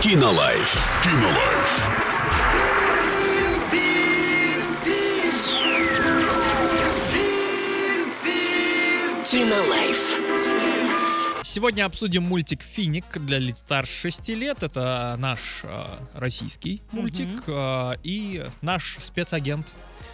Кинолайф. Кинолайф. Кинолайф. Сегодня обсудим мультик «Финик» для лиц старше 6 лет. Это наш э, российский мультик э, и наш спецагент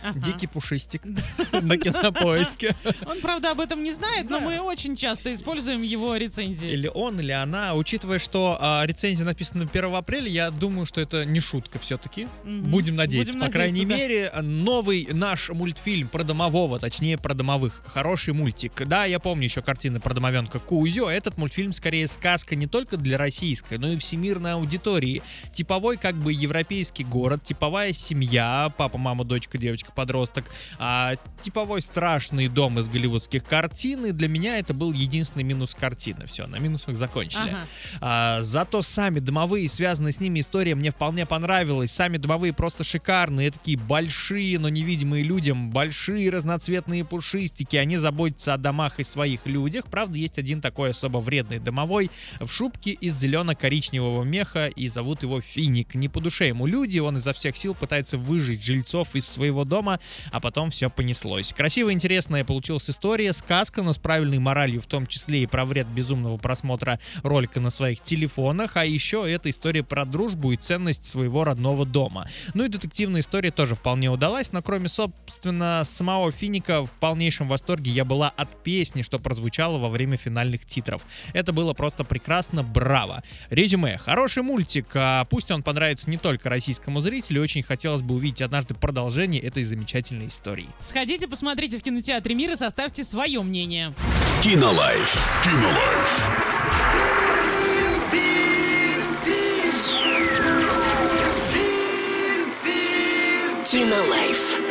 Ага. Дикий Пушистик на кинопоиске. Он, правда, об этом не знает, но мы очень часто используем его рецензии. Или он, или она. Учитывая, что а, рецензия написана 1 апреля, я думаю, что это не шутка все-таки. Будем надеяться. По крайней мере, новый наш мультфильм про домового, точнее про домовых. Хороший мультик. Да, я помню еще картины про домовенка Кузю. Этот мультфильм скорее сказка не только для российской, но и всемирной аудитории. Типовой как бы европейский город, типовая семья, папа, мама, дочка, девочка, подросток. А, типовой страшный дом из голливудских картин. И для меня это был единственный минус картины. Все, на минусах закончили. Ага. А, зато сами домовые, связанные с ними история мне вполне понравилась. Сами домовые просто шикарные, такие большие, но невидимые людям, большие разноцветные пушистики. Они заботятся о домах и своих людях. Правда, есть один такой особо вредный домовой в шубке из зелено-коричневого меха, и зовут его Финик. Не по душе ему люди, он изо всех сил пытается выжить жильцов из своего дома, а потом все понеслось. Красивая, интересная получилась история, сказка, но с правильной моралью, в том числе и про вред безумного просмотра ролика на своих телефонах, а еще эта история про дружбу и ценность своего родного дома. Ну и детективная история тоже вполне удалась, но кроме, собственно, самого Финика в полнейшем восторге я была от песни, что прозвучало во время финальных титров. Это было просто прекрасно, браво. Резюме. Хороший мультик, а пусть он понравится не только российскому зрителю, очень хотелось бы увидеть однажды продолжение этой замечательной истории. Сходите, посмотрите в кинотеатре мира, составьте свое мнение. Кинолайф. Кинолайф. Кинолайф.